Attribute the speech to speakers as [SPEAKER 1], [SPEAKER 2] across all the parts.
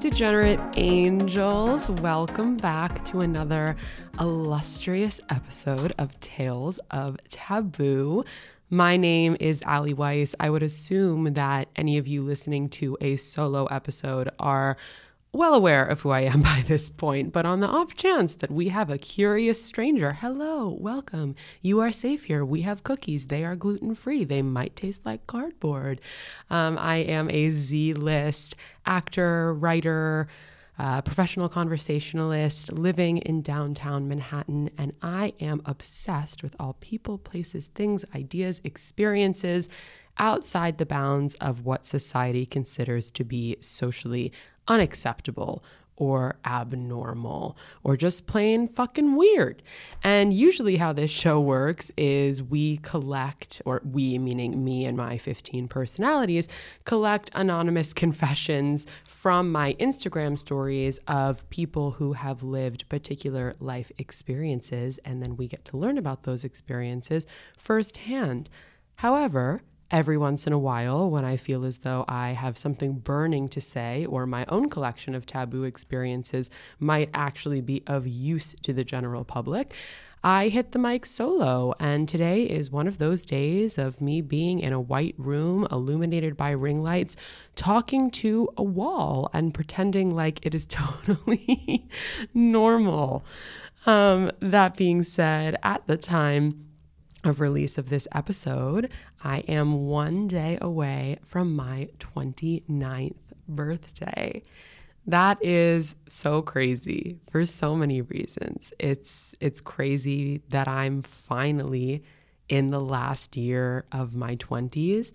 [SPEAKER 1] Degenerate angels. Welcome back to another illustrious episode of Tales of Taboo. My name is Ali Weiss. I would assume that any of you listening to a solo episode are well aware of who I am by this point, but on the off chance that we have a curious stranger, hello, welcome. You are safe here. We have cookies. They are gluten free. They might taste like cardboard. Um, I am a Z list actor, writer, uh, professional conversationalist living in downtown Manhattan, and I am obsessed with all people, places, things, ideas, experiences outside the bounds of what society considers to be socially unacceptable or abnormal or just plain fucking weird. And usually, how this show works is we collect, or we meaning me and my 15 personalities, collect anonymous confessions from my Instagram stories of people who have lived particular life experiences. And then we get to learn about those experiences firsthand. However, every once in a while when I feel as though I have something burning to say or my own collection of taboo experiences might actually be of use to the general public. I hit the mic solo, and today is one of those days of me being in a white room illuminated by ring lights, talking to a wall and pretending like it is totally normal. Um, that being said, at the time, of release of this episode, I am one day away from my 29th birthday. That is so crazy for so many reasons. It's it's crazy that I'm finally in the last year of my 20s.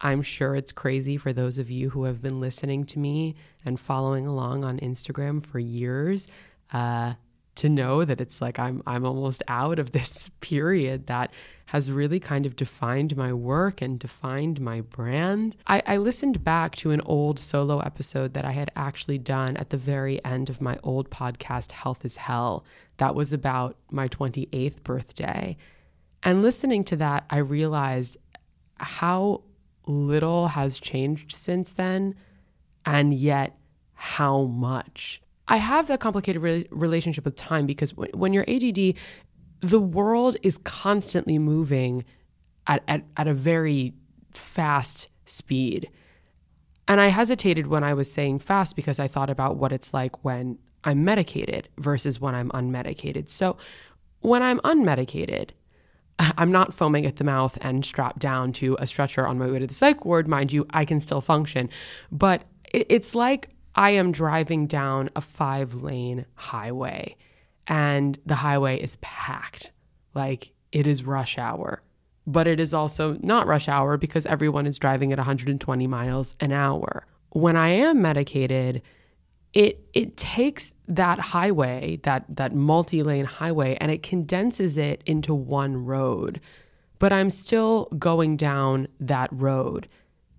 [SPEAKER 1] I'm sure it's crazy for those of you who have been listening to me and following along on Instagram for years. Uh, to know that it's like I'm I'm almost out of this period that has really kind of defined my work and defined my brand. I, I listened back to an old solo episode that I had actually done at the very end of my old podcast, Health is Hell. That was about my 28th birthday. And listening to that, I realized how little has changed since then, and yet how much. I have that complicated re- relationship with time because when, when you're ADD, the world is constantly moving at, at, at a very fast speed. And I hesitated when I was saying fast because I thought about what it's like when I'm medicated versus when I'm unmedicated. So when I'm unmedicated, I'm not foaming at the mouth and strapped down to a stretcher on my way to the psych ward. Mind you, I can still function. But it's like I am driving down a five lane highway and the highway is packed. Like it is rush hour, but it is also not rush hour because everyone is driving at 120 miles an hour. When I am medicated, it it takes that highway, that that multi-lane highway and it condenses it into one road. But I'm still going down that road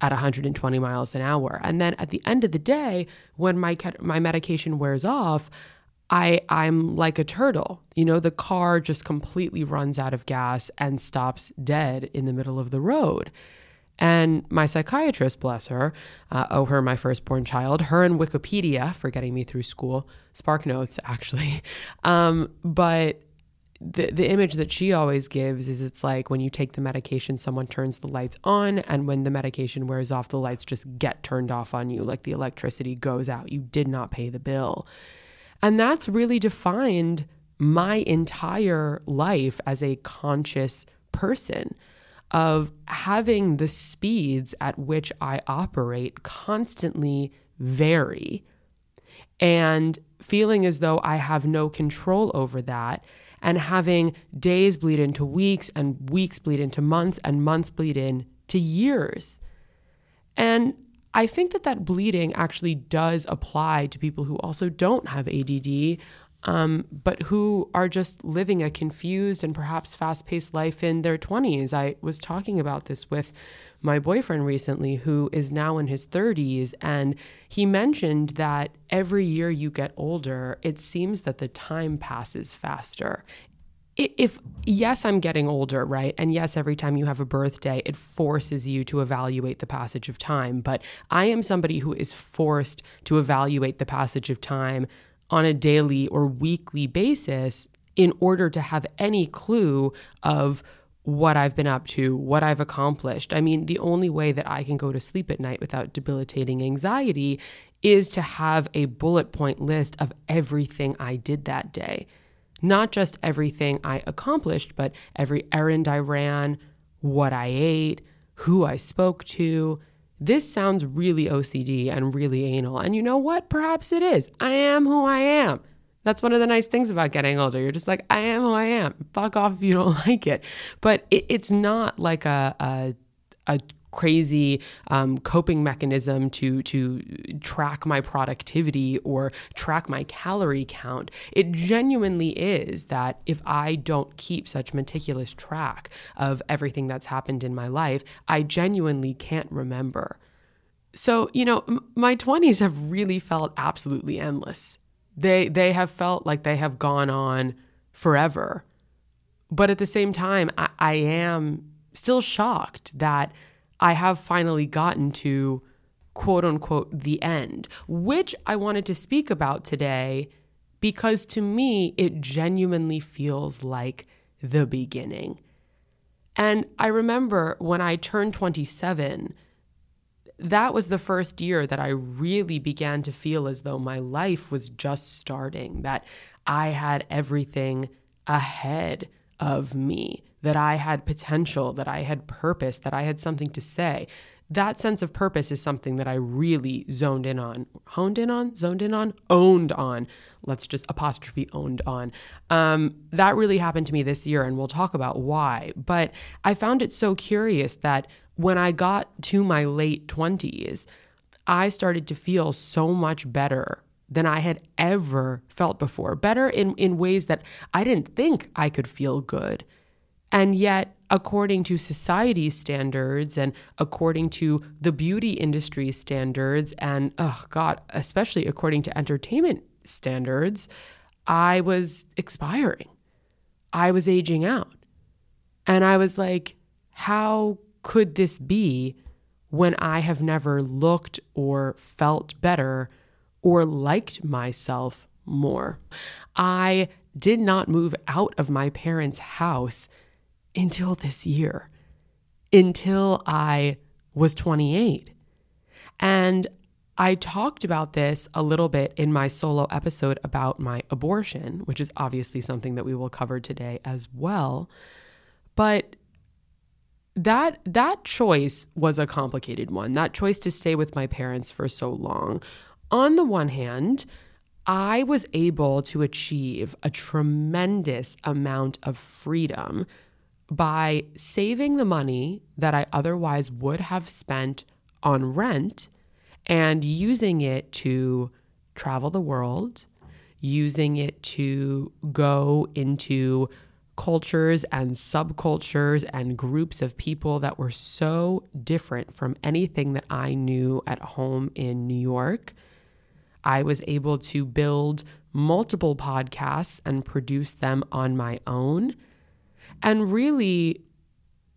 [SPEAKER 1] at 120 miles an hour. And then at the end of the day, when my my medication wears off, I I'm like a turtle. You know, the car just completely runs out of gas and stops dead in the middle of the road. And my psychiatrist, bless her, uh, owe her my firstborn child, her and Wikipedia for getting me through school, Spark Notes actually. Um, but the the image that she always gives is it's like when you take the medication someone turns the lights on and when the medication wears off the lights just get turned off on you like the electricity goes out. You did not pay the bill. And that's really defined my entire life as a conscious person of having the speeds at which I operate constantly vary. And feeling as though I have no control over that and having days bleed into weeks and weeks bleed into months and months bleed into years. And I think that that bleeding actually does apply to people who also don't have ADD, um, but who are just living a confused and perhaps fast paced life in their 20s. I was talking about this with my boyfriend recently, who is now in his 30s, and he mentioned that every year you get older, it seems that the time passes faster. if yes, I'm getting older, right? And yes, every time you have a birthday, it forces you to evaluate the passage of time. But I am somebody who is forced to evaluate the passage of time on a daily or weekly basis in order to have any clue of what I've been up to, what I've accomplished. I mean, the only way that I can go to sleep at night without debilitating anxiety is to have a bullet point list of everything I did that day not just everything I accomplished, but every errand I ran, what I ate, who I spoke to. This sounds really OCD and really anal. And you know what? Perhaps it is. I am who I am. That's one of the nice things about getting older. You're just like, I am who I am. Fuck off if you don't like it. But it, it's not like a, a, a crazy um, coping mechanism to to track my productivity or track my calorie count. It genuinely is that if I don't keep such meticulous track of everything that's happened in my life, I genuinely can't remember. So, you know, m- my 20s have really felt absolutely endless. They they have felt like they have gone on forever. But at the same time, I, I am still shocked that I have finally gotten to quote unquote the end, which I wanted to speak about today because to me, it genuinely feels like the beginning. And I remember when I turned 27, that was the first year that I really began to feel as though my life was just starting, that I had everything ahead of me, that I had potential, that I had purpose, that I had something to say. That sense of purpose is something that I really zoned in on, honed in on, zoned in on, owned on. Let's just apostrophe owned on. Um, that really happened to me this year, and we'll talk about why. But I found it so curious that when I got to my late 20s, I started to feel so much better than I had ever felt before. Better in, in ways that I didn't think I could feel good. And yet, according to society's standards and according to the beauty industry standards, and oh God, especially according to entertainment standards, I was expiring. I was aging out. And I was like, how could this be when I have never looked or felt better or liked myself more? I did not move out of my parents' house until this year, until I was 28. And I talked about this a little bit in my solo episode about my abortion, which is obviously something that we will cover today as well. But that that choice was a complicated one. That choice to stay with my parents for so long. On the one hand, I was able to achieve a tremendous amount of freedom by saving the money that I otherwise would have spent on rent and using it to travel the world, using it to go into cultures and subcultures and groups of people that were so different from anything that I knew at home in New York. I was able to build multiple podcasts and produce them on my own and really,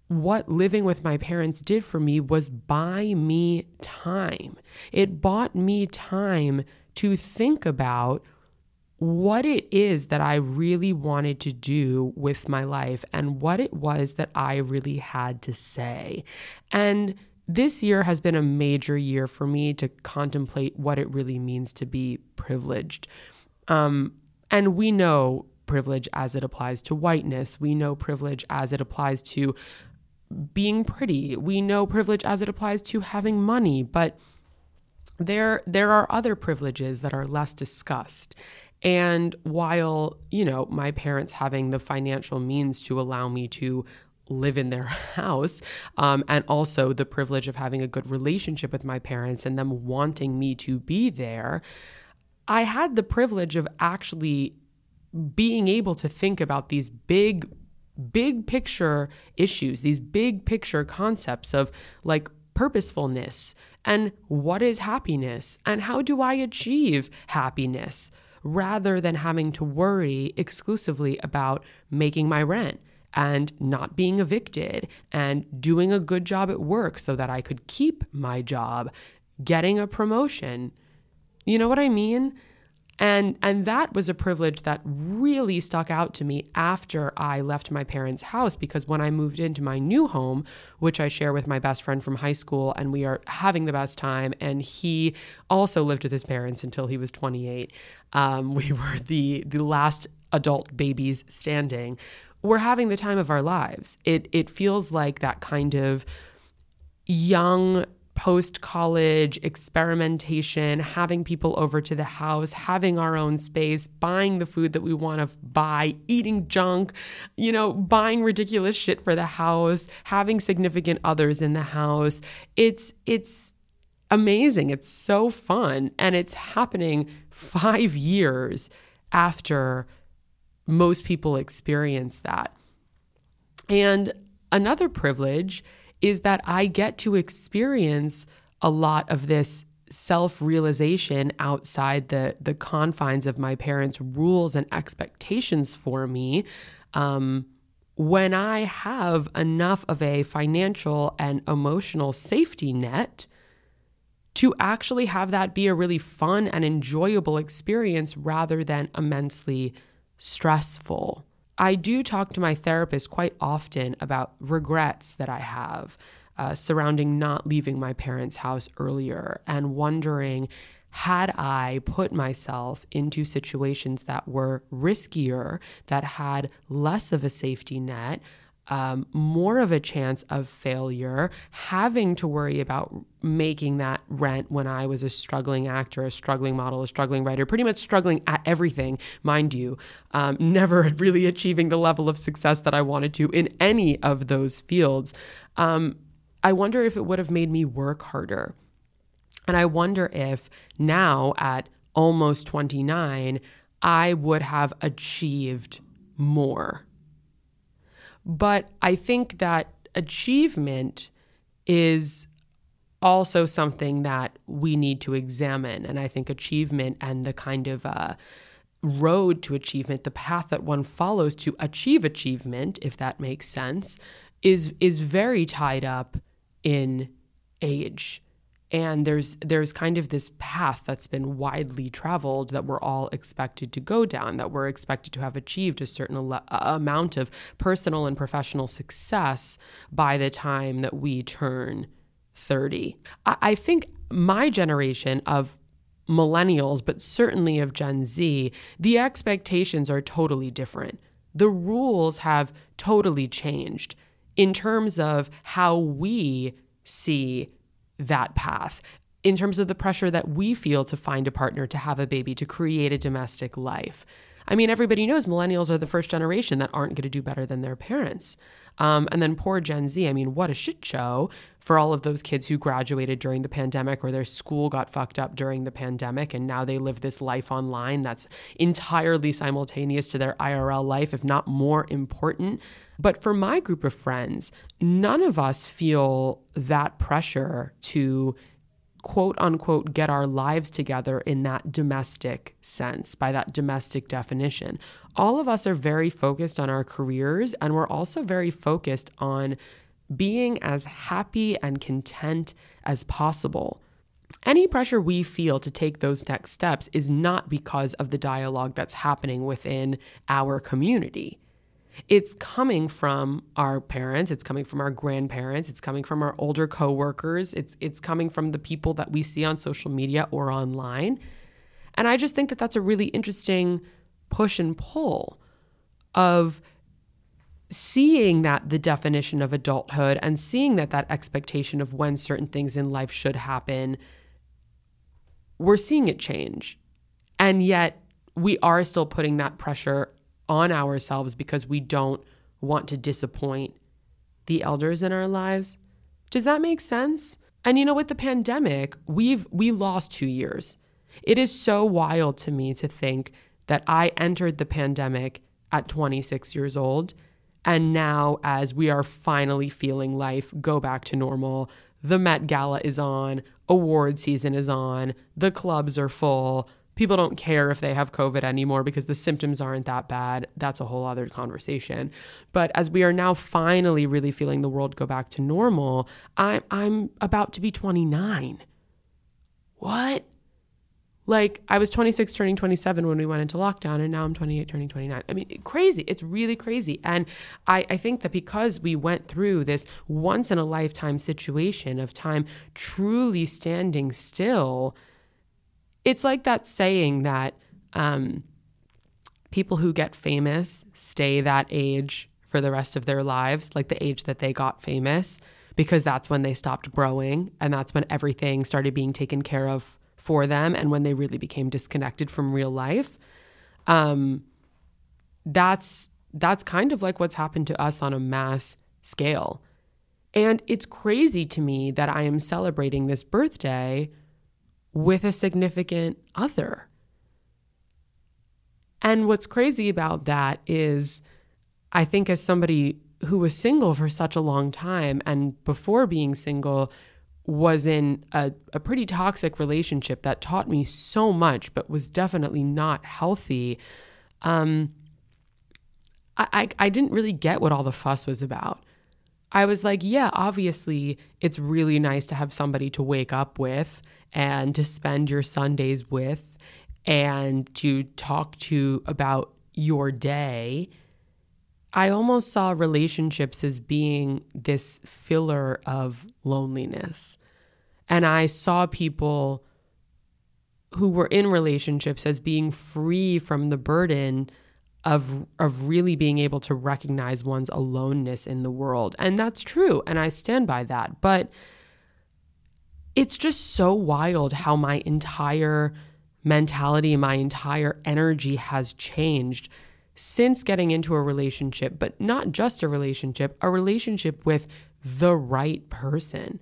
[SPEAKER 1] what living with my parents did for me was buy me time. It bought me time to think about what it is that I really wanted to do with my life and what it was that I really had to say. And this year has been a major year for me to contemplate what it really means to be privileged. Um, and we know privilege as it applies to whiteness. We know privilege as it applies to being pretty. We know privilege as it applies to having money, but there there are other privileges that are less discussed. And while, you know, my parents having the financial means to allow me to live in their house um, and also the privilege of having a good relationship with my parents and them wanting me to be there, I had the privilege of actually being able to think about these big big picture issues, these big picture concepts of like purposefulness and what is happiness and how do I achieve happiness rather than having to worry exclusively about making my rent and not being evicted and doing a good job at work so that I could keep my job, getting a promotion. You know what I mean? And and that was a privilege that really stuck out to me after I left my parents' house because when I moved into my new home, which I share with my best friend from high school and we are having the best time and he also lived with his parents until he was 28. Um, we were the the last adult babies standing. We're having the time of our lives. It it feels like that kind of young post college experimentation, having people over to the house, having our own space, buying the food that we want to buy, eating junk, you know, buying ridiculous shit for the house, having significant others in the house. It's it's amazing. It's so fun and it's happening 5 years after most people experience that. And another privilege is that I get to experience a lot of this self-realization outside the the confines of my parents' rules and expectations for me um, when I have enough of a financial and emotional safety net to actually have that be a really fun and enjoyable experience rather than immensely stressful. I do talk to my therapist quite often about regrets that I have uh, surrounding not leaving my parents' house earlier and wondering had I put myself into situations that were riskier, that had less of a safety net, um, more of a chance of failure, having to worry about making that rent when I was a struggling actor, a struggling model, a struggling writer, pretty much struggling at everything, mind you, um, never really achieving the level of success that I wanted to in any of those fields. Um, I wonder if it would have made me work harder. And I wonder if now at almost 29, I would have achieved more but I think that achievement is also something that we need to examine. And I think achievement and the kind of uh, road to achievement, the path that one follows to achieve achievement, if that makes sense, is is very tied up in age and there's there's kind of this path that's been widely traveled that we're all expected to go down that we're expected to have achieved a certain al- amount of personal and professional success by the time that we turn 30 I, I think my generation of millennials but certainly of gen z the expectations are totally different. The rules have totally changed in terms of how we see that path in terms of the pressure that we feel to find a partner, to have a baby, to create a domestic life. I mean, everybody knows millennials are the first generation that aren't going to do better than their parents. Um, and then poor Gen Z, I mean, what a shit show for all of those kids who graduated during the pandemic or their school got fucked up during the pandemic and now they live this life online that's entirely simultaneous to their IRL life, if not more important. But for my group of friends, none of us feel that pressure to quote unquote get our lives together in that domestic sense, by that domestic definition. All of us are very focused on our careers and we're also very focused on being as happy and content as possible. Any pressure we feel to take those next steps is not because of the dialogue that's happening within our community it's coming from our parents, it's coming from our grandparents, it's coming from our older coworkers, it's it's coming from the people that we see on social media or online. And I just think that that's a really interesting push and pull of seeing that the definition of adulthood and seeing that that expectation of when certain things in life should happen we're seeing it change. And yet we are still putting that pressure on ourselves because we don't want to disappoint the elders in our lives. Does that make sense? And you know, with the pandemic, we've we lost 2 years. It is so wild to me to think that I entered the pandemic at 26 years old and now as we are finally feeling life go back to normal, the Met Gala is on, award season is on, the clubs are full, people don't care if they have COVID anymore because the symptoms aren't that bad. That's a whole other conversation. But as we are now finally really feeling the world go back to normal, I'm I'm about to be 29. What? Like I was 26 turning 27 when we went into lockdown and now I'm 28 turning 29. I mean, crazy. It's really crazy. And I, I think that because we went through this once in a lifetime situation of time truly standing still, it's like that saying that um, people who get famous stay that age for the rest of their lives, like the age that they got famous, because that's when they stopped growing and that's when everything started being taken care of for them and when they really became disconnected from real life. Um, that's that's kind of like what's happened to us on a mass scale. And it's crazy to me that I am celebrating this birthday with a significant other. And what's crazy about that is, I think, as somebody who was single for such a long time and before being single, was in a, a pretty toxic relationship that taught me so much, but was definitely not healthy. Um, I, I, I didn't really get what all the fuss was about. I was like, yeah, obviously, it's really nice to have somebody to wake up with and to spend your Sundays with and to talk to about your day. I almost saw relationships as being this filler of loneliness. And I saw people who were in relationships as being free from the burden of of really being able to recognize one's aloneness in the world. And that's true and I stand by that. But it's just so wild how my entire mentality, my entire energy has changed since getting into a relationship, but not just a relationship, a relationship with the right person,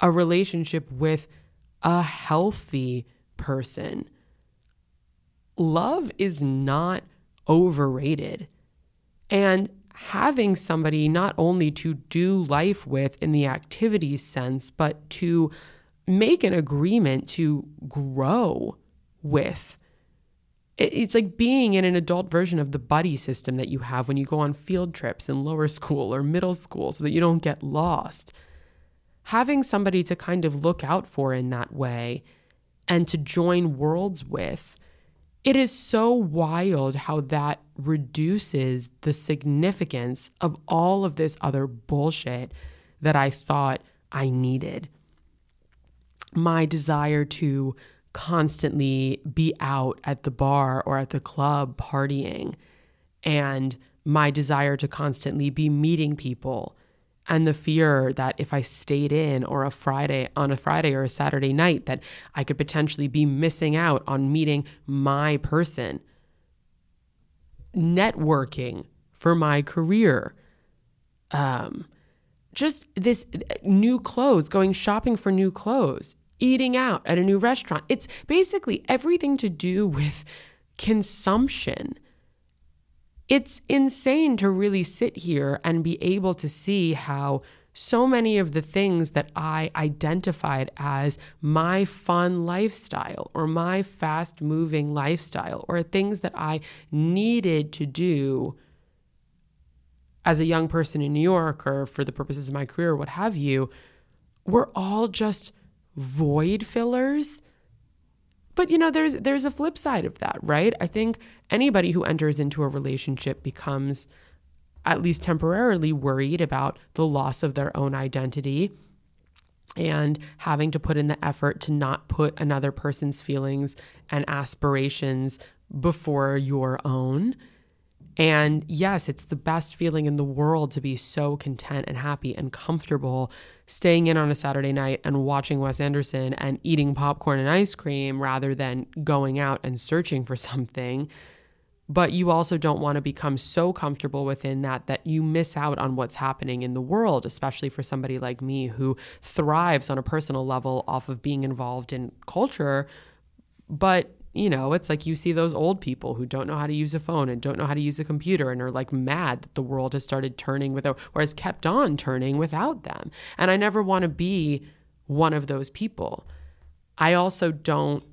[SPEAKER 1] a relationship with a healthy person. Love is not overrated. And having somebody not only to do life with in the activities sense, but to make an agreement to grow with it's like being in an adult version of the buddy system that you have when you go on field trips in lower school or middle school so that you don't get lost. Having somebody to kind of look out for in that way and to join worlds with, it is so wild how that reduces the significance of all of this other bullshit that I thought I needed. My desire to constantly be out at the bar or at the club partying. And my desire to constantly be meeting people and the fear that if I stayed in or a Friday on a Friday or a Saturday night that I could potentially be missing out on meeting my person. Networking for my career. Um just this new clothes going shopping for new clothes eating out at a new restaurant. It's basically everything to do with consumption. It's insane to really sit here and be able to see how so many of the things that I identified as my fun lifestyle or my fast moving lifestyle or things that I needed to do as a young person in New York or for the purposes of my career, what have you, were all just void fillers. But you know, there's there's a flip side of that, right? I think anybody who enters into a relationship becomes at least temporarily worried about the loss of their own identity and having to put in the effort to not put another person's feelings and aspirations before your own. And yes, it's the best feeling in the world to be so content and happy and comfortable staying in on a Saturday night and watching Wes Anderson and eating popcorn and ice cream rather than going out and searching for something. But you also don't want to become so comfortable within that that you miss out on what's happening in the world, especially for somebody like me who thrives on a personal level off of being involved in culture. But you know, it's like you see those old people who don't know how to use a phone and don't know how to use a computer and are like mad that the world has started turning without or has kept on turning without them. And I never want to be one of those people. I also don't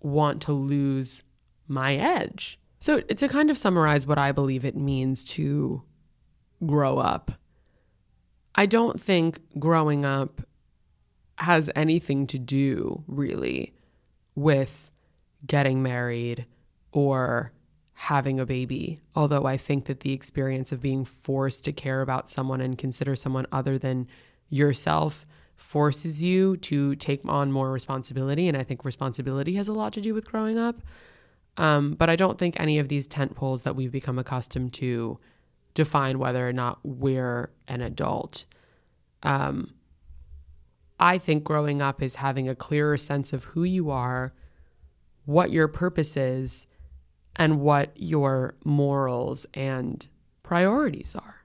[SPEAKER 1] want to lose my edge. So, to kind of summarize what I believe it means to grow up, I don't think growing up has anything to do really with getting married or having a baby. Although I think that the experience of being forced to care about someone and consider someone other than yourself forces you to take on more responsibility. And I think responsibility has a lot to do with growing up. Um, but I don't think any of these tent poles that we've become accustomed to define whether or not we're an adult. Um, I think growing up is having a clearer sense of who you are, what your purpose is, and what your morals and priorities are.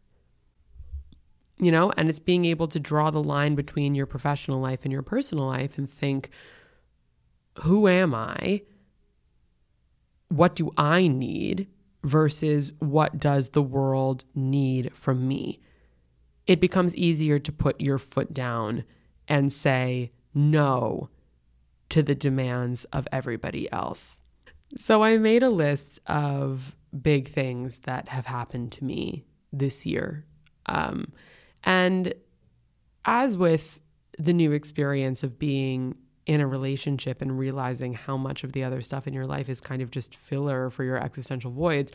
[SPEAKER 1] You know, and it's being able to draw the line between your professional life and your personal life and think, who am I? What do I need versus what does the world need from me? It becomes easier to put your foot down and say no to the demands of everybody else. So I made a list of big things that have happened to me this year. Um, and as with the new experience of being in a relationship and realizing how much of the other stuff in your life is kind of just filler for your existential voids,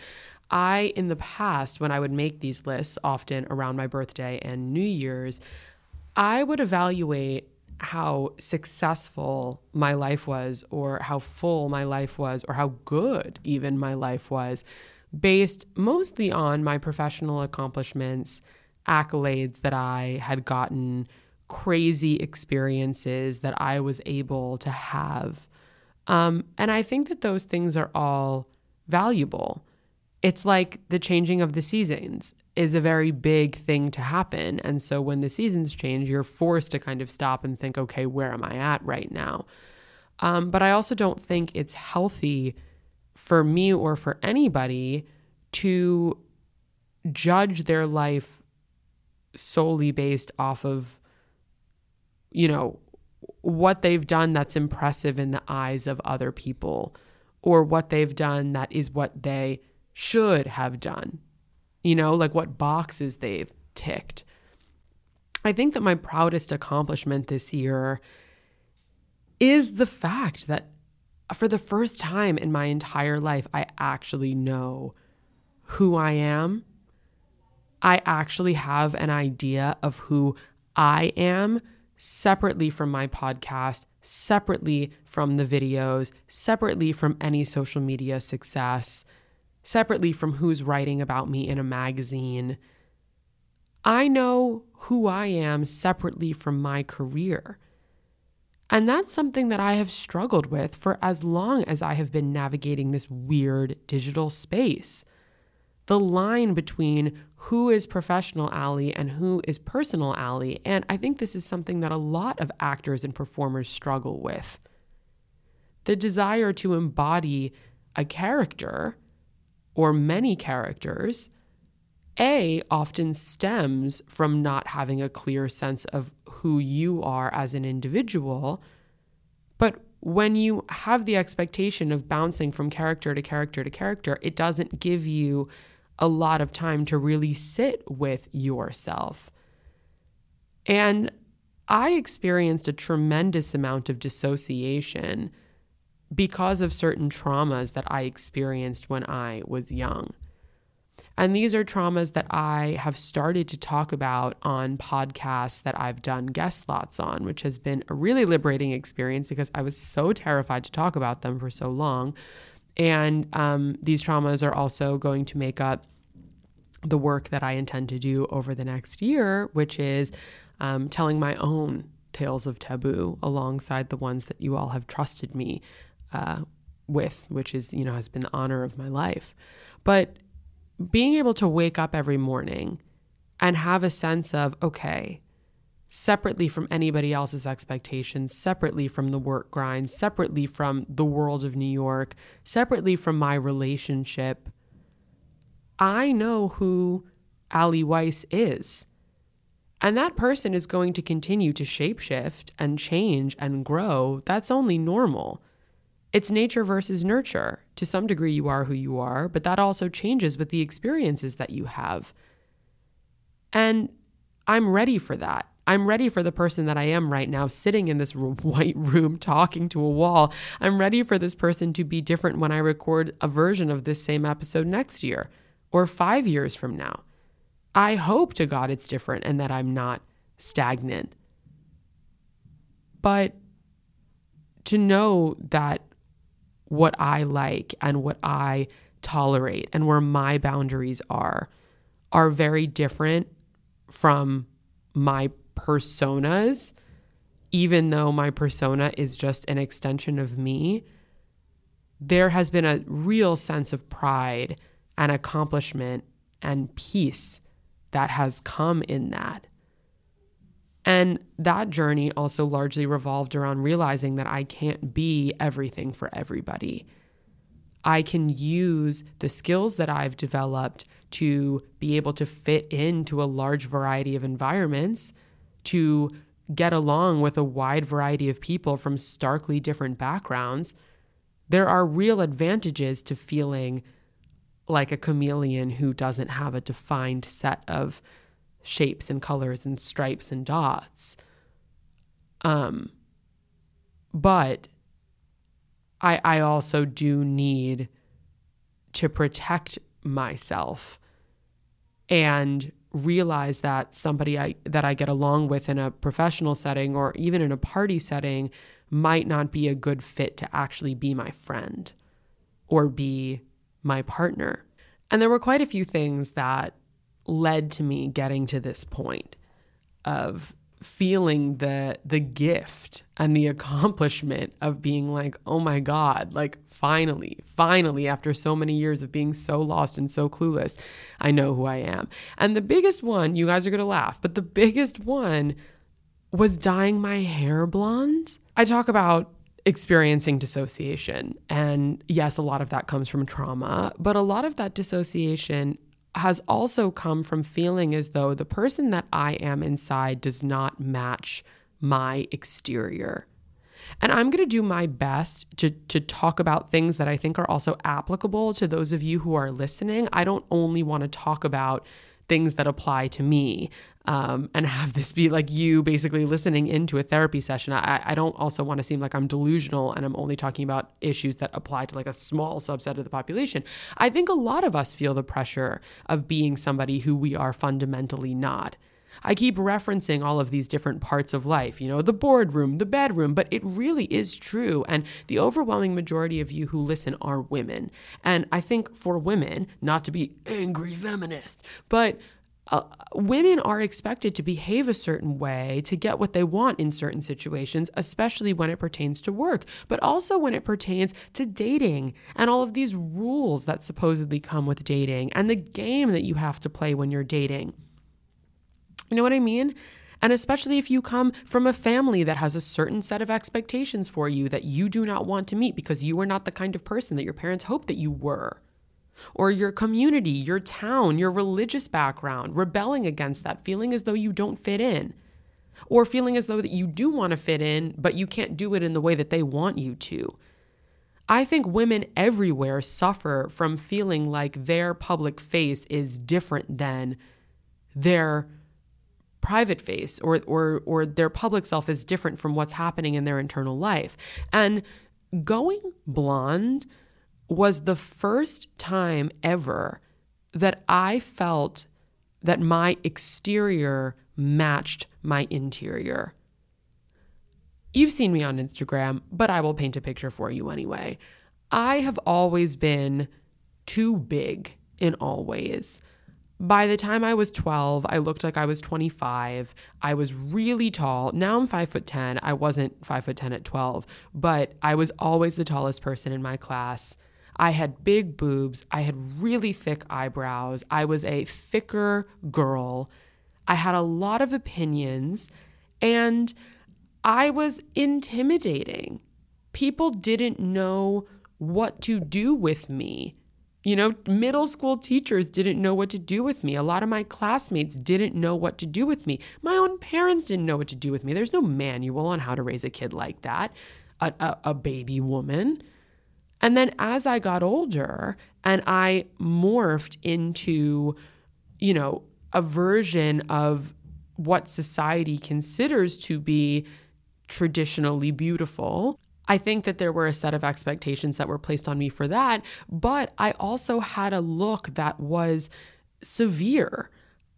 [SPEAKER 1] I, in the past, when I would make these lists, often around my birthday and New Year's, I would evaluate how successful my life was, or how full my life was, or how good even my life was, based mostly on my professional accomplishments, accolades that I had gotten, crazy experiences that I was able to have. Um, and I think that those things are all valuable. It's like the changing of the seasons is a very big thing to happen. And so when the seasons change, you're forced to kind of stop and think, okay, where am I at right now? Um, but I also don't think it's healthy for me or for anybody to judge their life solely based off of, you know, what they've done that's impressive in the eyes of other people or what they've done that is what they should have done you know, like what boxes they've ticked. I think that my proudest accomplishment this year is the fact that for the first time in my entire life, I actually know who I am. I actually have an idea of who I am separately from my podcast, separately from the videos, separately from any social media success separately from who's writing about me in a magazine. I know who I am separately from my career. And that's something that I have struggled with for as long as I have been navigating this weird digital space. The line between who is professional Allie and who is personal Allie. And I think this is something that a lot of actors and performers struggle with. The desire to embody a character or many characters, A often stems from not having a clear sense of who you are as an individual. But when you have the expectation of bouncing from character to character to character, it doesn't give you a lot of time to really sit with yourself. And I experienced a tremendous amount of dissociation because of certain traumas that I experienced when I was young. And these are traumas that I have started to talk about on podcasts that I've done guest slots on, which has been a really liberating experience because I was so terrified to talk about them for so long. And um, these traumas are also going to make up the work that I intend to do over the next year, which is um, telling my own tales of taboo alongside the ones that you all have trusted me uh, with, which is, you know, has been the honor of my life. But being able to wake up every morning and have a sense of, okay, separately from anybody else's expectations, separately from the work grind, separately from the world of New York, separately from my relationship, I know who Ali Weiss is. And that person is going to continue to shapeshift and change and grow. That's only normal It's nature versus nurture. To some degree, you are who you are, but that also changes with the experiences that you have. And I'm ready for that. I'm ready for the person that I am right now, sitting in this white room talking to a wall. I'm ready for this person to be different when I record a version of this same episode next year or five years from now. I hope to God it's different and that I'm not stagnant. But to know that what I like and what I tolerate and where my boundaries are are very different from my personas, even though my persona is just an extension of me, there has been a real sense of pride and accomplishment and peace that has come in that. And that journey also largely revolved around realizing that I can't be everything for everybody. I can use the skills that I've developed to be able to fit into a large variety of environments, to get along with a wide variety of people from starkly different backgrounds. There are real advantages to feeling like a chameleon who doesn't have a defined set of shapes and colors and stripes and dots. Um, but I I also do need to protect myself and realize that somebody I that I get along with in a professional setting or even in a party setting might not be a good fit to actually be my friend or be my partner. And there were quite a few things that led to me getting to this point of feeling the the gift and the accomplishment of being like oh my god like finally finally after so many years of being so lost and so clueless i know who i am. And the biggest one you guys are going to laugh but the biggest one was dyeing my hair blonde. I talk about experiencing dissociation and yes a lot of that comes from trauma but a lot of that dissociation has also come from feeling as though the person that I am inside does not match my exterior. And I'm going to do my best to, to talk about things that I think are also applicable to those of you who are listening. I don't only want to talk about things that apply to me um, and have this be like you basically listening into a therapy session. I, I don't also want to seem like I'm delusional and I'm only talking about issues that apply to like a small subset of the population. I think a lot of us feel the pressure of being somebody who we are fundamentally not. I keep referencing all of these different parts of life, you know, the boardroom, the bedroom, but it really is true. And the overwhelming majority of you who listen are women. And I think for women, not to be angry feminist, but uh, women are expected to behave a certain way to get what they want in certain situations, especially when it pertains to work, but also when it pertains to dating and all of these rules that supposedly come with dating and the game that you have to play when you're dating. You know what I mean? And especially if you come from a family that has a certain set of expectations for you that you do not want to meet because you are not the kind of person that your parents hoped that you were or your community, your town, your religious background, rebelling against that, feeling as though you don't fit in, or feeling as though that you do want to fit in, but you can't do it in the way that they want you to. I think women everywhere suffer from feeling like their public face is different than their private face or or or their public self is different from what's happening in their internal life. And going blonde was the first time ever that I felt that my exterior matched my interior. You've seen me on Instagram, but I will paint a picture for you anyway. I have always been too big in all ways. By the time I was 12, I looked like I was 25. I was really tall. Now I'm 5 foot 10. I wasn't 5 foot 10 at 12, but I was always the tallest person in my class. I had big boobs. I had really thick eyebrows. I was a thicker girl. I had a lot of opinions and I was intimidating. People didn't know what to do with me. You know, middle school teachers didn't know what to do with me. A lot of my classmates didn't know what to do with me. My own parents didn't know what to do with me. There's no manual on how to raise a kid like that, a, a, a baby woman. And then as I got older and I morphed into, you know, a version of what society considers to be traditionally beautiful, I think that there were a set of expectations that were placed on me for that, but I also had a look that was severe.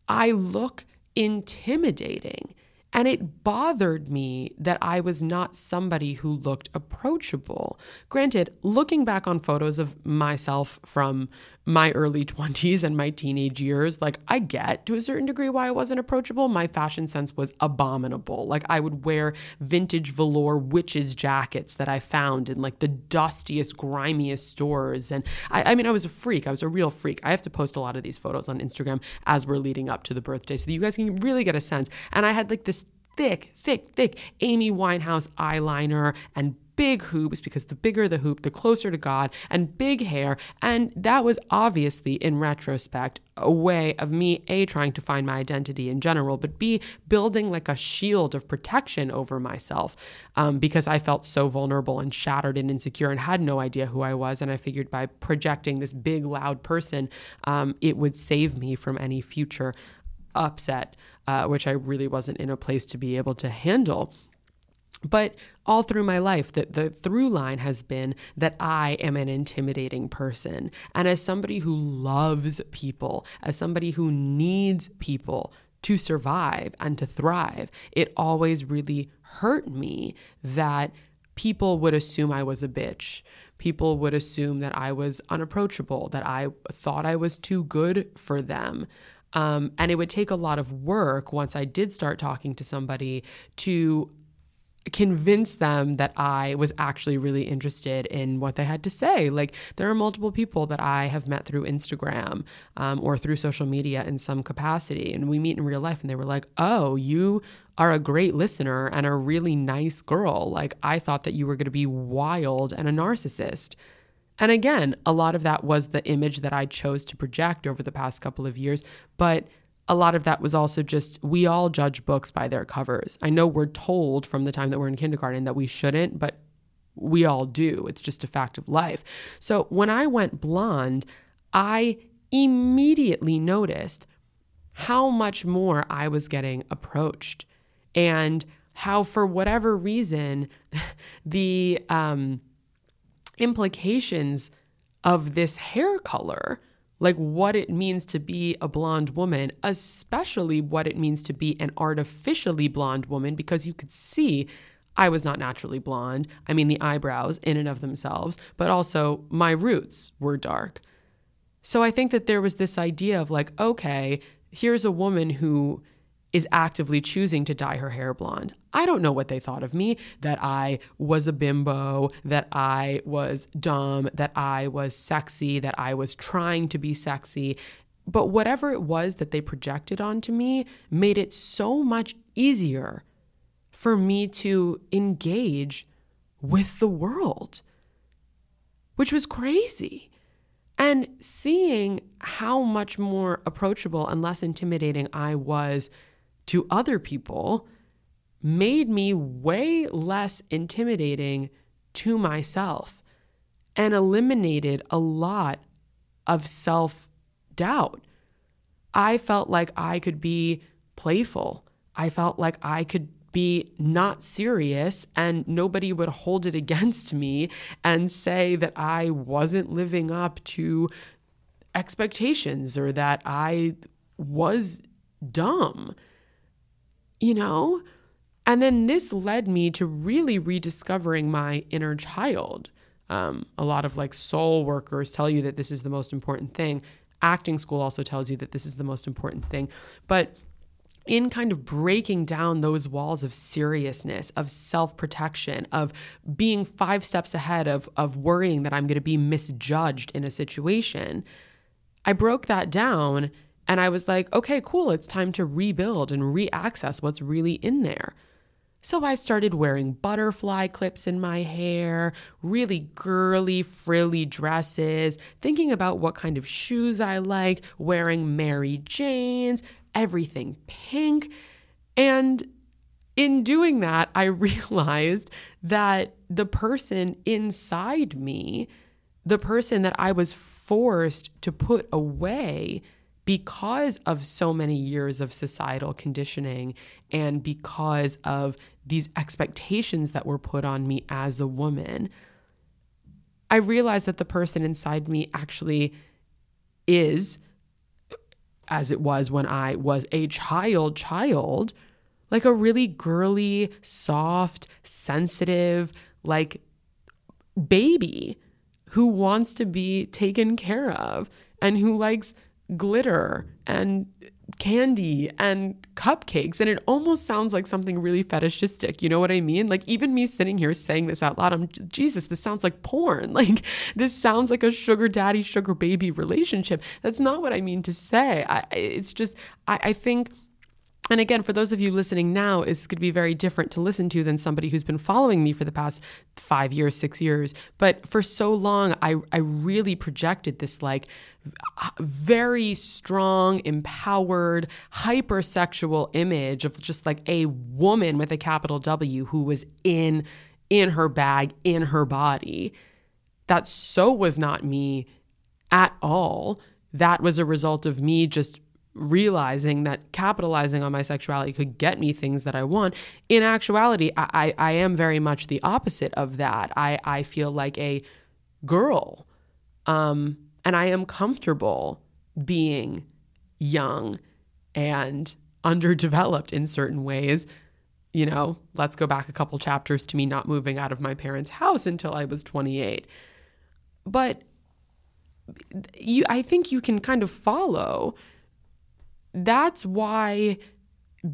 [SPEAKER 1] I look intimidating. And it bothered me that I was not somebody who looked approachable. Granted, looking back on photos of myself from my early 20s and my teenage years, like I get to a certain degree why I wasn't approachable. My fashion sense was abominable. Like I would wear vintage velour witches jackets that I found in like the dustiest, grimiest stores. And I, I mean, I was a freak. I was a real freak. I have to post a lot of these photos on Instagram as we're leading up to the birthday so that you guys can really get a sense. And I had like this thick, thick, thick Amy Winehouse eyeliner and big hoops because the bigger the hoop, the closer to God, and big hair. And that was obviously, in retrospect, a way of me, A, trying to find my identity in general, but B, building like a shield of protection over myself um, because I felt so vulnerable and shattered and insecure and had no idea who I was. And I figured by projecting this big, loud person, um, it would save me from any future upset, uh, which I really wasn't in a place to be able to handle. But all through my life, the, the through line has been that I am an intimidating person. And as somebody who loves people, as somebody who needs people to survive and to thrive, it always really hurt me that people would assume I was a bitch. People would assume that I was unapproachable, that I thought I was too good for them. Um, and it would take a lot of work once I did start talking to somebody to convince them that I was actually really interested in what they had to say. Like, there are multiple people that I have met through Instagram um, or through social media in some capacity, and we meet in real life, and they were like, Oh, you are a great listener and a really nice girl. Like, I thought that you were going to be wild and a narcissist. And again, a lot of that was the image that I chose to project over the past couple of years, but a lot of that was also just we all judge books by their covers. I know we're told from the time that we're in kindergarten that we shouldn't, but we all do. It's just a fact of life. So when I went blonde, I immediately noticed how much more I was getting approached and how, for whatever reason, the um, implications of this hair color like what it means to be a blonde woman, especially what it means to be an artificially blonde woman, because you could see I was not naturally blonde. I mean, the eyebrows in and of themselves, but also my roots were dark. So I think that there was this idea of like, okay, here's a woman who is actively choosing to dye her hair blonde. I don't know what they thought of me that I was a bimbo, that I was dumb, that I was sexy, that I was trying to be sexy. But whatever it was that they projected onto me made it so much easier for me to engage with the world, which was crazy. And seeing how much more approachable and less intimidating I was to other people made me way less intimidating to myself and eliminated a lot of self doubt. I felt like I could be playful. I felt like I could be not serious and nobody would hold it against me and say that I wasn't living up to expectations or that I was dumb you know? And then this led me to really rediscovering my inner child. Um, a lot of like soul workers tell you that this is the most important thing. Acting school also tells you that this is the most important thing. But in kind of breaking down those walls of seriousness, of self protection, of being five steps ahead, of, of worrying that I'm going to be misjudged in a situation, I broke that down and I was like, okay, cool, it's time to rebuild and re access what's really in there. So I started wearing butterfly clips in my hair, really girly, frilly dresses, thinking about what kind of shoes I like, wearing Mary Janes, everything pink. And in doing that, I realized that the person inside me the person that I was forced to put away because of so many years of societal conditioning and because of these expectations that were put on me as a woman, I realized that the person inside me actually is, as it was when I was a child, child, like a really girly, soft, sensitive, like baby who wants to be taken care of and who likes glitter and candy and cupcakes and it almost sounds like something really fetishistic you know what i mean? Like even me sitting here saying this out loud i'm jesus this sounds like porn. Like this sounds like a sugar daddy sugar baby relationship. That's not what i mean to say. I, it's just I, I think and again, for those of you listening now, it's going to be very different to listen to than somebody who's been following me for the past five years, six years. But for so long, I, I really projected this like very strong, empowered, hypersexual image of just like a woman with a capital W who was in in her bag, in her body. That so was not me at all. That was a result of me just realizing that capitalizing on my sexuality could get me things that I want. In actuality, I, I, I am very much the opposite of that. I, I feel like a girl. Um, and I am comfortable being young and underdeveloped in certain ways. You know, let's go back a couple chapters to me not moving out of my parents' house until I was 28. But you I think you can kind of follow that's why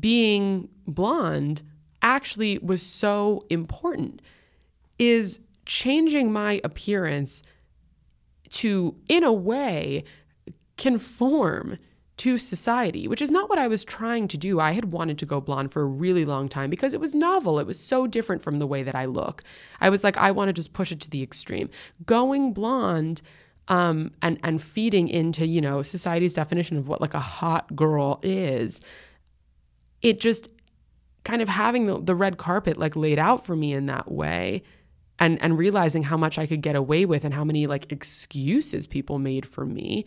[SPEAKER 1] being blonde actually was so important is changing my appearance to in a way conform to society, which is not what I was trying to do. I had wanted to go blonde for a really long time because it was novel. It was so different from the way that I look. I was like, I want to just push it to the extreme. Going blonde um, and and feeding into you know society's definition of what like a hot girl is, it just kind of having the, the red carpet like laid out for me in that way and and realizing how much I could get away with and how many like excuses people made for me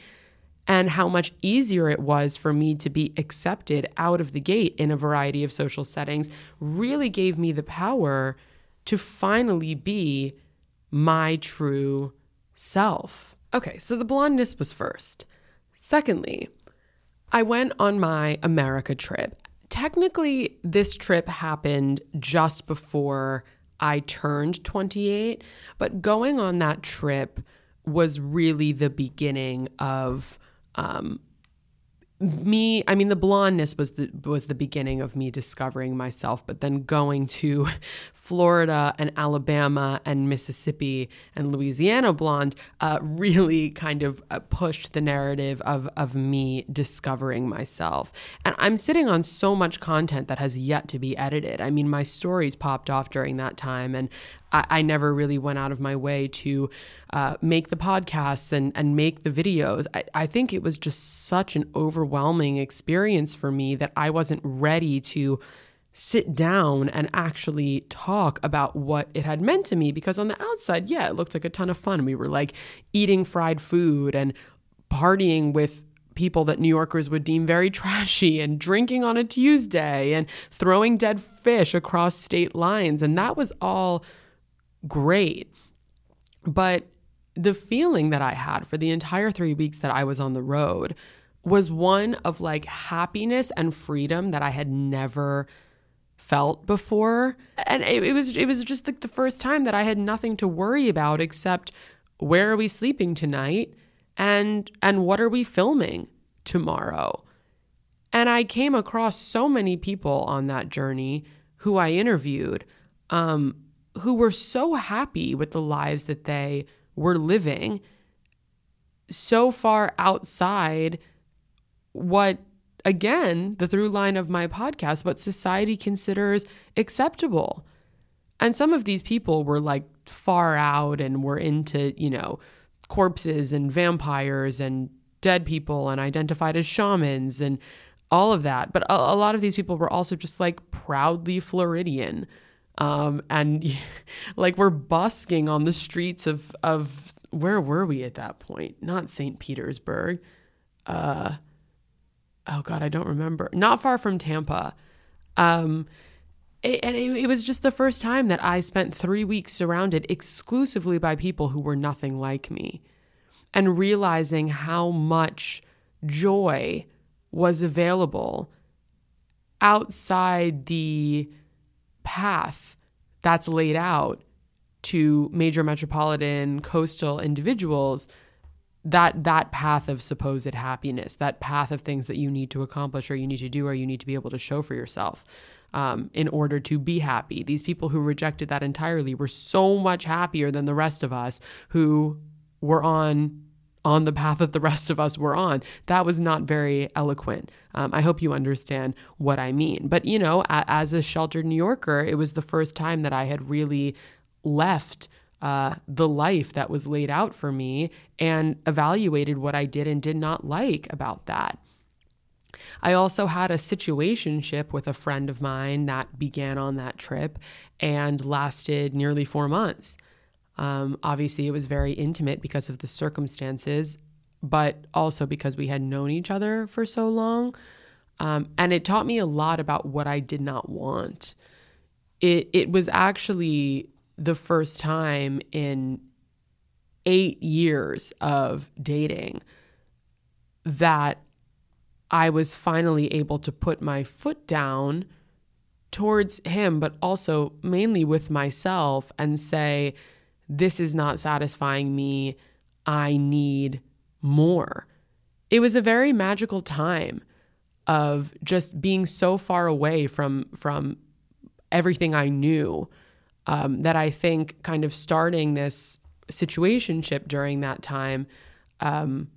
[SPEAKER 1] and how much easier it was for me to be accepted out of the gate in a variety of social settings really gave me the power to finally be my true self. Okay, so the blondness was first. Secondly, I went on my America trip. Technically, this trip happened just before I turned 28, but going on that trip was really the beginning of um, me i mean the blondness was the was the beginning of me discovering myself but then going to florida and alabama and mississippi and louisiana blonde uh, really kind of uh, pushed the narrative of of me discovering myself. And i'm sitting on so much content that has yet to be edited. I mean my stories popped off during that time and I, I never really went out of my way to uh, make the podcasts and, and make the videos. I, I think it was just such an overwhelming experience for me that I wasn't ready to sit down and actually talk about what it had meant to me because on the outside, yeah, it looked like a ton of fun. We were like eating fried food and partying with people that New Yorkers would deem very trashy and drinking on a Tuesday and throwing dead fish across state lines. And that was all great. But the feeling that I had for the entire three weeks that I was on the road was one of like happiness and freedom that I had never felt before and it, it, was it was just like the first time that I had nothing to worry about except where are we sleeping tonight and and what are we filming tomorrow and I came across so many people on that journey who I interviewed um, who were so happy with the lives that they were living so far outside what again the through line of my podcast what society considers acceptable. And some of these people were like far out and were into you know corpses and vampires and dead people and identified as shamans and all of that. But a, a lot of these people were also just like proudly floridian um, and like we're busking on the streets of of where were we at that point? Not St. Petersburg. Uh, oh God, I don't remember. Not far from Tampa. Um, it, and it, it was just the first time that I spent three weeks surrounded exclusively by people who were nothing like me and realizing how much joy was available outside the path that's laid out to major metropolitan coastal individuals that that path of supposed happiness that path of things that you need to accomplish or you need to do or you need to be able to show for yourself um, in order to be happy. These people who rejected that entirely were so much happier than the rest of us who were on on the path that the rest of us were on. That was not very eloquent. Um, I hope you understand what I mean. But, you know, a- as a sheltered New Yorker, it was the first time that I had really left uh, the life that was laid out for me and evaluated what I did and did not like about that. I also had a situationship with a friend of mine that began on that trip and lasted nearly four months. Um, obviously, it was very intimate because of the circumstances, but also because we had known each other for so long. Um, and it taught me a lot about what I did not want. It, it was actually the first time in eight years of dating that I was finally able to put my foot down towards him, but also mainly with myself and say, this is not satisfying me. I need more. It was a very magical time of just being so far away from from everything I knew um, that I think kind of starting this situationship during that time, um,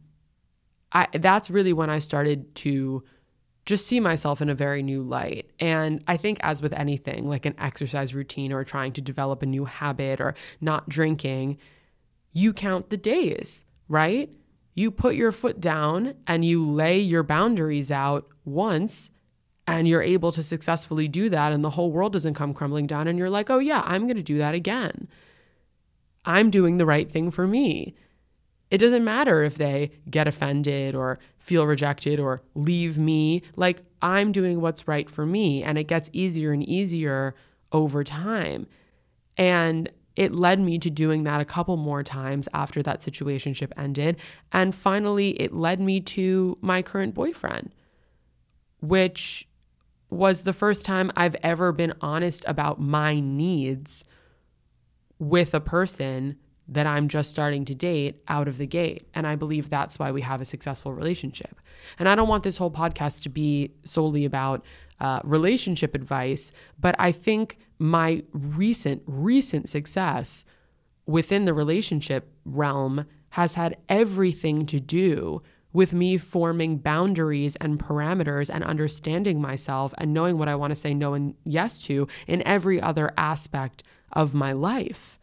[SPEAKER 1] I that's really when I started to just see myself in a very new light. And I think, as with anything, like an exercise routine or trying to develop a new habit or not drinking, you count the days, right? You put your foot down and you lay your boundaries out once, and you're able to successfully do that, and the whole world doesn't come crumbling down, and you're like, oh, yeah, I'm going to do that again. I'm doing the right thing for me. It doesn't matter if they get offended or feel rejected or leave me. Like, I'm doing what's right for me. And it gets easier and easier over time. And it led me to doing that a couple more times after that situationship ended. And finally, it led me to my current boyfriend, which was the first time I've ever been honest about my needs with a person that I'm just starting to date out of the gate. And I believe that's why we have a successful relationship. And I don't want this whole podcast to be solely about uh, relationship advice, but I think my recent, recent success within the relationship realm has had everything to do with me forming boundaries and parameters and understanding myself and knowing what I want to say no and yes to in every other aspect of my life.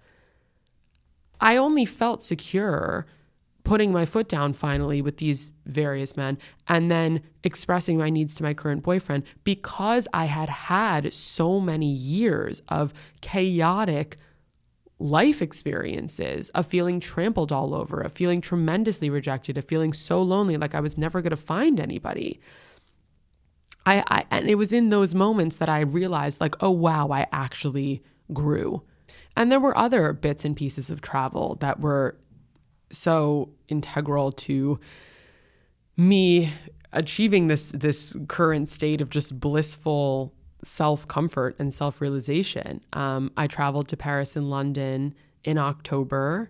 [SPEAKER 1] I only felt secure putting my foot down finally with these various men and then expressing my needs to my current boyfriend because I had had so many years of chaotic life experiences of feeling trampled all over, of feeling tremendously rejected, of feeling so lonely, like I was never going to find anybody. I, I, and it was in those moments that I realized, like, oh wow, I actually grew. And there were other bits and pieces of travel that were so integral to me achieving this this current state of just blissful self comfort and self realization. Um, I traveled to Paris and London in October,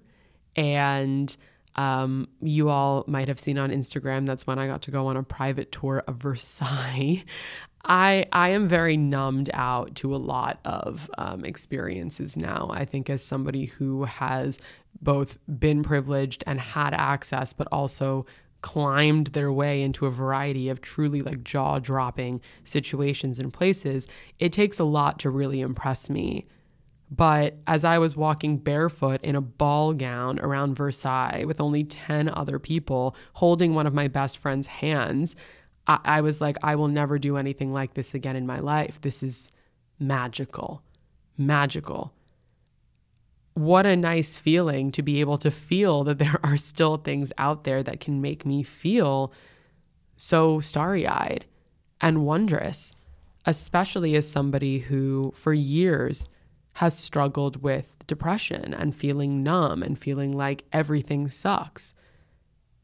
[SPEAKER 1] and um, you all might have seen on Instagram. That's when I got to go on a private tour of Versailles. I I am very numbed out to a lot of um, experiences now. I think as somebody who has both been privileged and had access, but also climbed their way into a variety of truly like jaw dropping situations and places, it takes a lot to really impress me. But as I was walking barefoot in a ball gown around Versailles with only 10 other people holding one of my best friend's hands, I, I was like, I will never do anything like this again in my life. This is magical, magical. what a nice feeling to be able to feel that there are still things out there that can make me feel so starry eyed and wondrous, especially as somebody who, for years, has struggled with depression and feeling numb and feeling like everything sucks.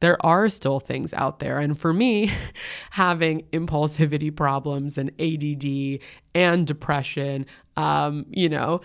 [SPEAKER 1] There are still things out there. And for me, having impulsivity problems and ADD and depression, um, you know,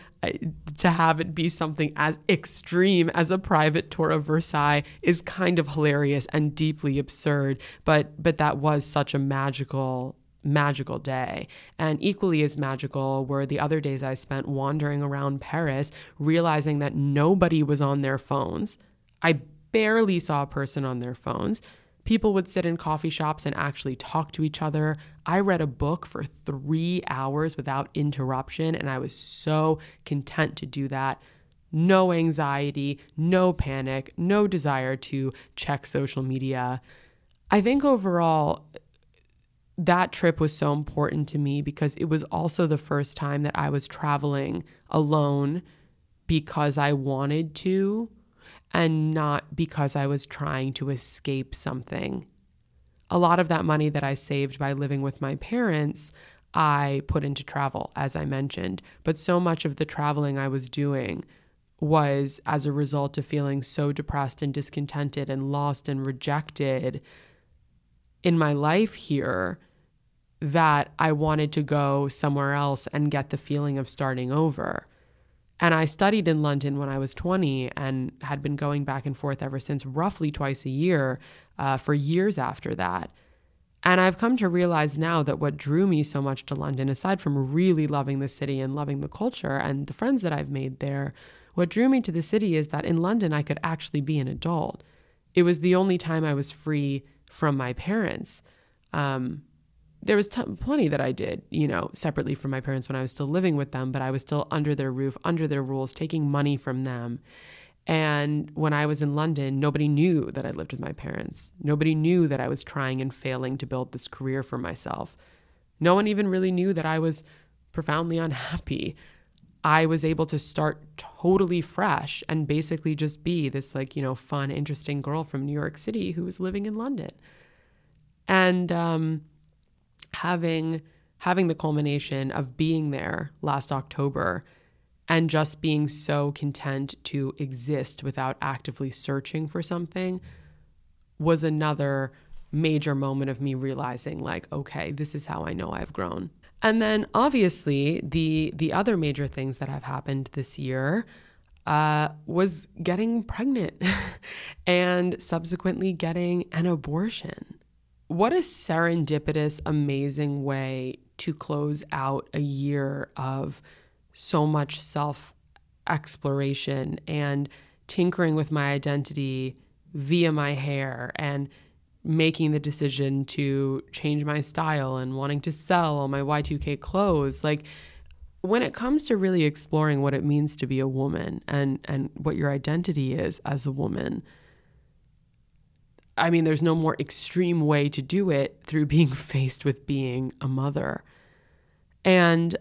[SPEAKER 1] to have it be something as extreme as a private tour of Versailles is kind of hilarious and deeply absurd. But but that was such a magical magical day. And equally as magical were the other days I spent wandering around Paris, realizing that nobody was on their phones. I barely saw a person on their phones. People would sit in coffee shops and actually talk to each other. I read a book for three hours without interruption, and I was so content to do that. No anxiety, no panic, no desire to check social media. I think overall, that trip was so important to me because it was also the first time that I was traveling alone because I wanted to and not because I was trying to escape something. A lot of that money that I saved by living with my parents, I put into travel, as I mentioned. But so much of the traveling I was doing was as a result of feeling so depressed and discontented and lost and rejected in my life here that I wanted to go somewhere else and get the feeling of starting over. And I studied in London when I was 20 and had been going back and forth ever since, roughly twice a year uh, for years after that. And I've come to realize now that what drew me so much to London, aside from really loving the city and loving the culture and the friends that I've made there, what drew me to the city is that in London I could actually be an adult. It was the only time I was free from my parents. Um, there was t- plenty that I did, you know, separately from my parents when I was still living with them, but I was still under their roof, under their rules, taking money from them. And when I was in London, nobody knew that I lived with my parents. Nobody knew that I was trying and failing to build this career for myself. No one even really knew that I was profoundly unhappy. I was able to start totally fresh and basically just be this, like, you know, fun, interesting girl from New York City who was living in London. And, um, having having the culmination of being there last October and just being so content to exist without actively searching for something was another major moment of me realizing like okay this is how I know I've grown. And then obviously the the other major things that have happened this year uh, was getting pregnant and subsequently getting an abortion. What a serendipitous, amazing way to close out a year of so much self exploration and tinkering with my identity via my hair and making the decision to change my style and wanting to sell all my Y2K clothes. Like, when it comes to really exploring what it means to be a woman and, and what your identity is as a woman, I mean, there's no more extreme way to do it through being faced with being a mother. And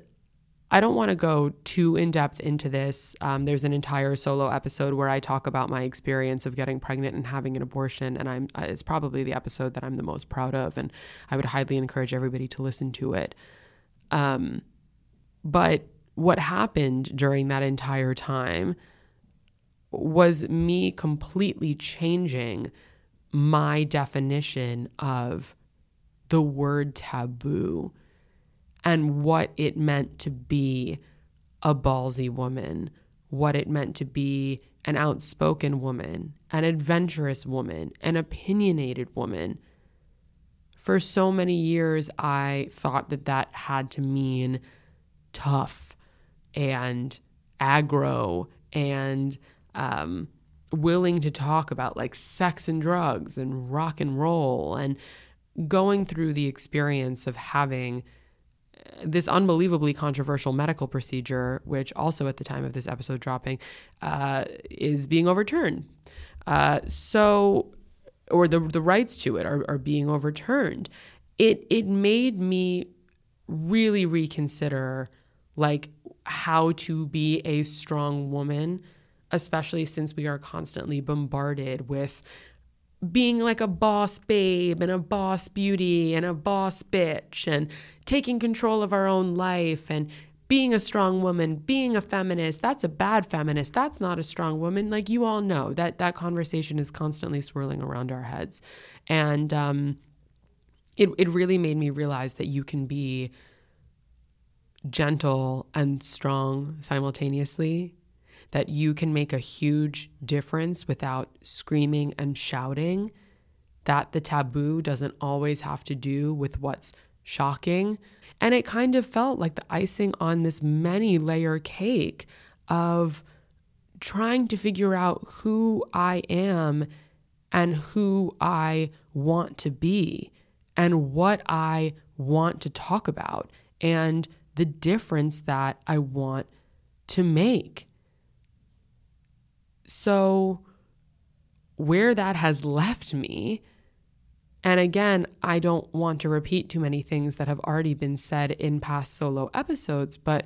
[SPEAKER 1] I don't want to go too in depth into this. Um, there's an entire solo episode where I talk about my experience of getting pregnant and having an abortion, and I'm uh, it's probably the episode that I'm the most proud of, and I would highly encourage everybody to listen to it. Um, but what happened during that entire time was me completely changing my definition of the word taboo and what it meant to be a ballsy woman, what it meant to be an outspoken woman, an adventurous woman, an opinionated woman. For so many years, I thought that that had to mean tough and aggro and um, willing to talk about like sex and drugs and rock and roll and going through the experience of having uh, this unbelievably controversial medical procedure, which also at the time of this episode dropping, uh, is being overturned. Uh, so, or the the rights to it are, are being overturned. It it made me really reconsider like how to be a strong woman especially since we are constantly bombarded with being like a boss babe and a boss beauty and a boss bitch and taking control of our own life and being a strong woman, being a feminist, that's a bad feminist. That's not a strong woman. Like you all know that that conversation is constantly swirling around our heads. And um, it, it really made me realize that you can be gentle and strong simultaneously, that you can make a huge difference without screaming and shouting, that the taboo doesn't always have to do with what's shocking. And it kind of felt like the icing on this many layer cake of trying to figure out who I am and who I want to be and what I want to talk about and the difference that I want to make. So, where that has left me, and again, I don't want to repeat too many things that have already been said in past solo episodes, but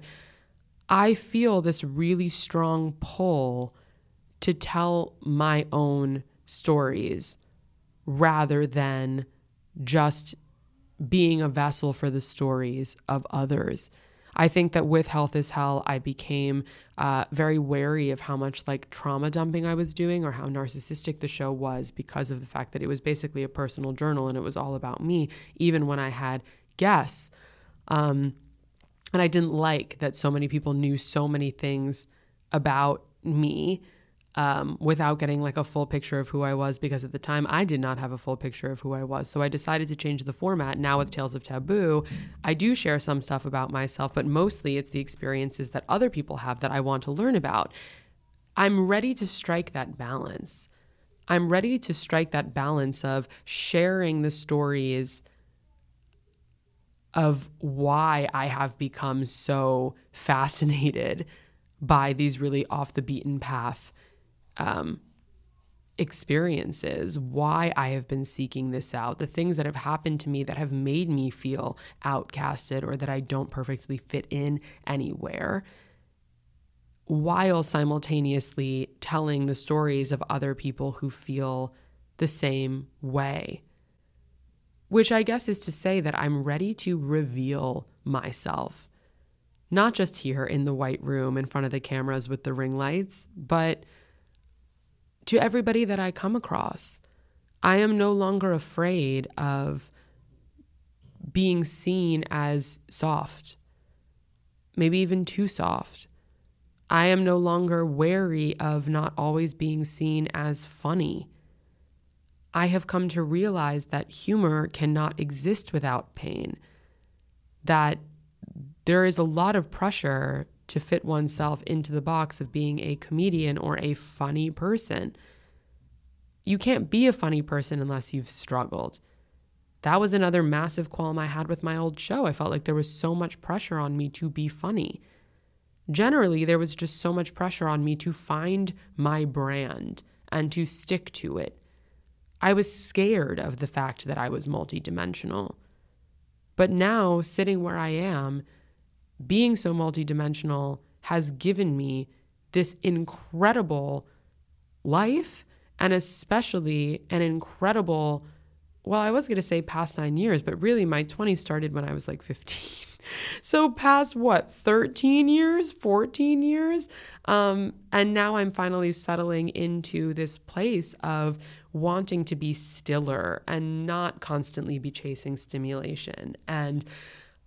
[SPEAKER 1] I feel this really strong pull to tell my own stories rather than just being a vessel for the stories of others. I think that with Health is Hell, I became uh, very wary of how much like trauma dumping I was doing or how narcissistic the show was because of the fact that it was basically a personal journal and it was all about me, even when I had guests. Um, and I didn't like that so many people knew so many things about me um, without getting like a full picture of who I was because at the time I did not have a full picture of who I was. So I decided to change the format. Now with Tales of Taboo, I do share some stuff about myself, but mostly it's the experiences that other people have that I want to learn about. I'm ready to strike that balance. I'm ready to strike that balance of sharing the stories of why I have become so fascinated by these really off the beaten path um, experiences, why I have been seeking this out, the things that have happened to me that have made me feel outcasted or that I don't perfectly fit in anywhere, while simultaneously telling the stories of other people who feel the same way. Which I guess is to say that I'm ready to reveal myself, not just here in the white room in front of the cameras with the ring lights, but to everybody that I come across. I am no longer afraid of being seen as soft, maybe even too soft. I am no longer wary of not always being seen as funny. I have come to realize that humor cannot exist without pain, that there is a lot of pressure to fit oneself into the box of being a comedian or a funny person. You can't be a funny person unless you've struggled. That was another massive qualm I had with my old show. I felt like there was so much pressure on me to be funny. Generally, there was just so much pressure on me to find my brand and to stick to it. I was scared of the fact that I was multidimensional. But now, sitting where I am, being so multidimensional has given me this incredible life and especially an incredible well i was going to say past 9 years but really my 20s started when i was like 15 so past what 13 years 14 years? Um, and now i'm finally settling into this place of wanting to be stiller and not constantly be chasing stimulation. And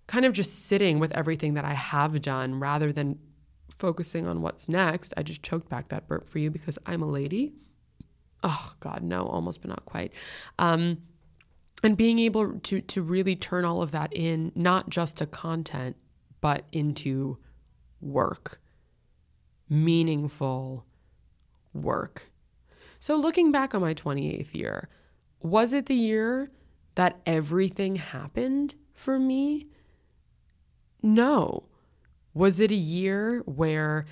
[SPEAKER 1] kind of just sitting with everything that I have done rather than focusing on what's next. I just choked back that burp for you because I'm a lady. Oh God, no, almost but not quite. Um, and being able to to really turn all of that in, not just to content, but into work, meaningful work. So looking back on my 28th year, was it the year that everything happened for me? No. Was it a year where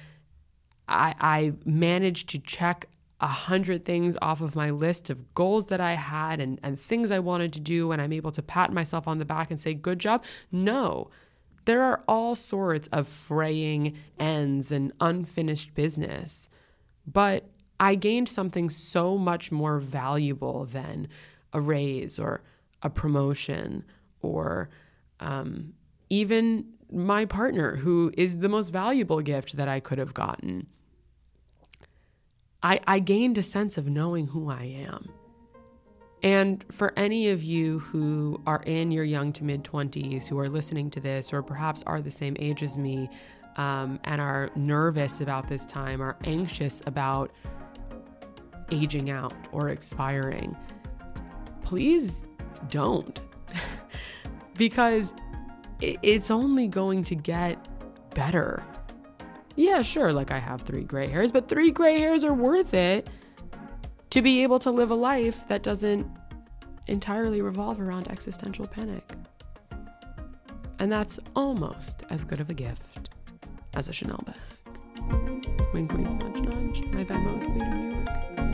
[SPEAKER 1] I, I managed to check a hundred things off of my list of goals that I had and, and things I wanted to do, and I'm able to pat myself on the back and say, good job? No. There are all sorts of fraying ends and unfinished business. But I gained something so much more valuable than a raise or a promotion or um, even my partner, who is the most valuable gift that I could have gotten. I, I gained a sense of knowing who I am. And for any of you who are in your young to mid 20s who are listening to this, or perhaps are the same age as me um, and are nervous about this time, are anxious about aging out or expiring, please don't. because it's only going to get better. Yeah, sure, like I have three gray hairs, but three gray hairs are worth it to be able to live a life that doesn't entirely revolve around existential panic. And that's almost as good of a gift as a Chanel bag. Wink, wink, nudge, nudge. My Venmo is Queen of New York.